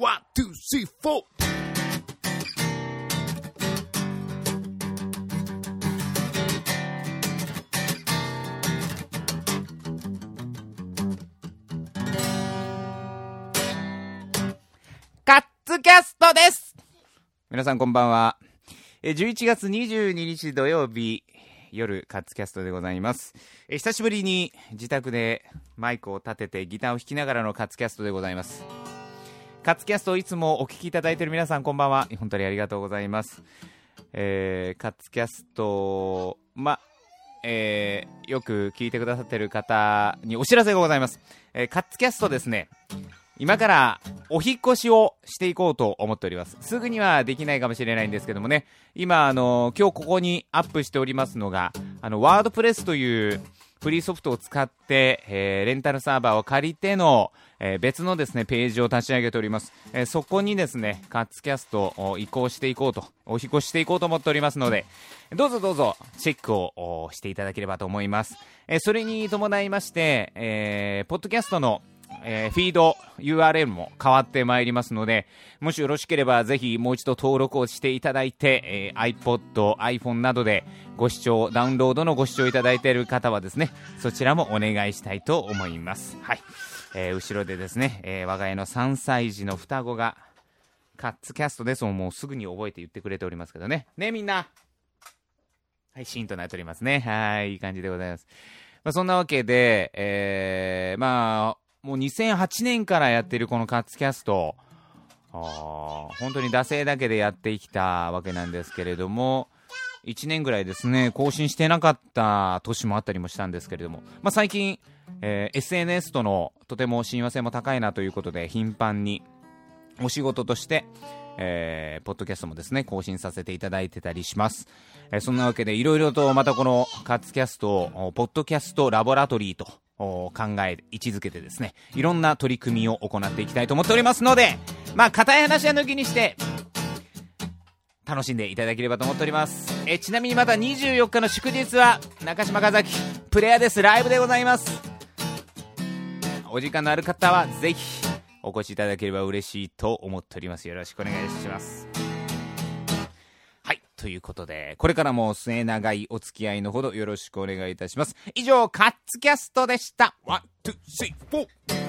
One, two, three, four。 kazcast です皆さんこんばんは。えー11月22日土曜日、夜、 kazcast でございます。えー久しぶりに自宅でマイクを立ててギターを弾きながらのカッツキャストでございます。カツキャストをいつもお聞きいただいている皆さんこんばんは。本当にありがとうございます。えー、カツキャスト、ま、えーよく聞いてくださっている方にお知らせがございます。えーカツキャストですね、今からお引越しをしていこうと思っております。すぐにはできないかもしれないんですけどもね、今、あの、今日ここにアップしておりますのが、あの、ワードプレスというフリーソフトを使って、えーレンタルサーバーを借りての、えー別のですね、ページを立ち上げております。えーそこにですね、カッツキャストを移行していこうと、お引越ししていこうと思っておりますので、どうぞどうぞ、チェックをしていただければと思います。えそれに伴いまして、えーポッドキャストのえーフィード URL も変わってまいりますので、もしよろしければぜひもう一度登録をしていただいて、えー iPod、iPhone などでご視聴、ダウンロードのご視聴いただいている方はですね、そちらもお願いしたいと思います。はい。えー後ろでですね、えー我が家の3歳児の双子が、カッツキャストですもうすぐに覚えて言ってくれておりますけどね。ねみんなはい、シーンとなっておりますね。はい、いい感じでございます。まあ、そんなわけで、えー、まあ、もう2008年からやってるこのカッツキャスト、あー本当に惰性だけでやってきたわけなんですけれども、1年ぐらいですね、更新してなかった年もあったりもしたんですけれども、まあ、最近、えー SNS とのとても親和性も高いなということで、頻繁にお仕事として、えーポッドキャストもですね、更新させていただいてたりします。えーそんなわけで、いろいろとまたこのカッツキャストを、ポッドキャストラボラトリーと考え、位置づけてですね、いろんな取り組みを行っていきたいと思っておりますので、まあ、固い話は抜きにして、楽しんでいただければと思っております。えちなみにまた24日の祝日は、中島和崎、プレイヤーです。ライブでございます。お時間のある方は、ぜひ、お越しいただければ嬉しいと思っております。よろしくお願いします。ということで、これからも末長いお付き合いのほどよろしくお願いいたします。以上、 kazcast でした。 One, two, three, four。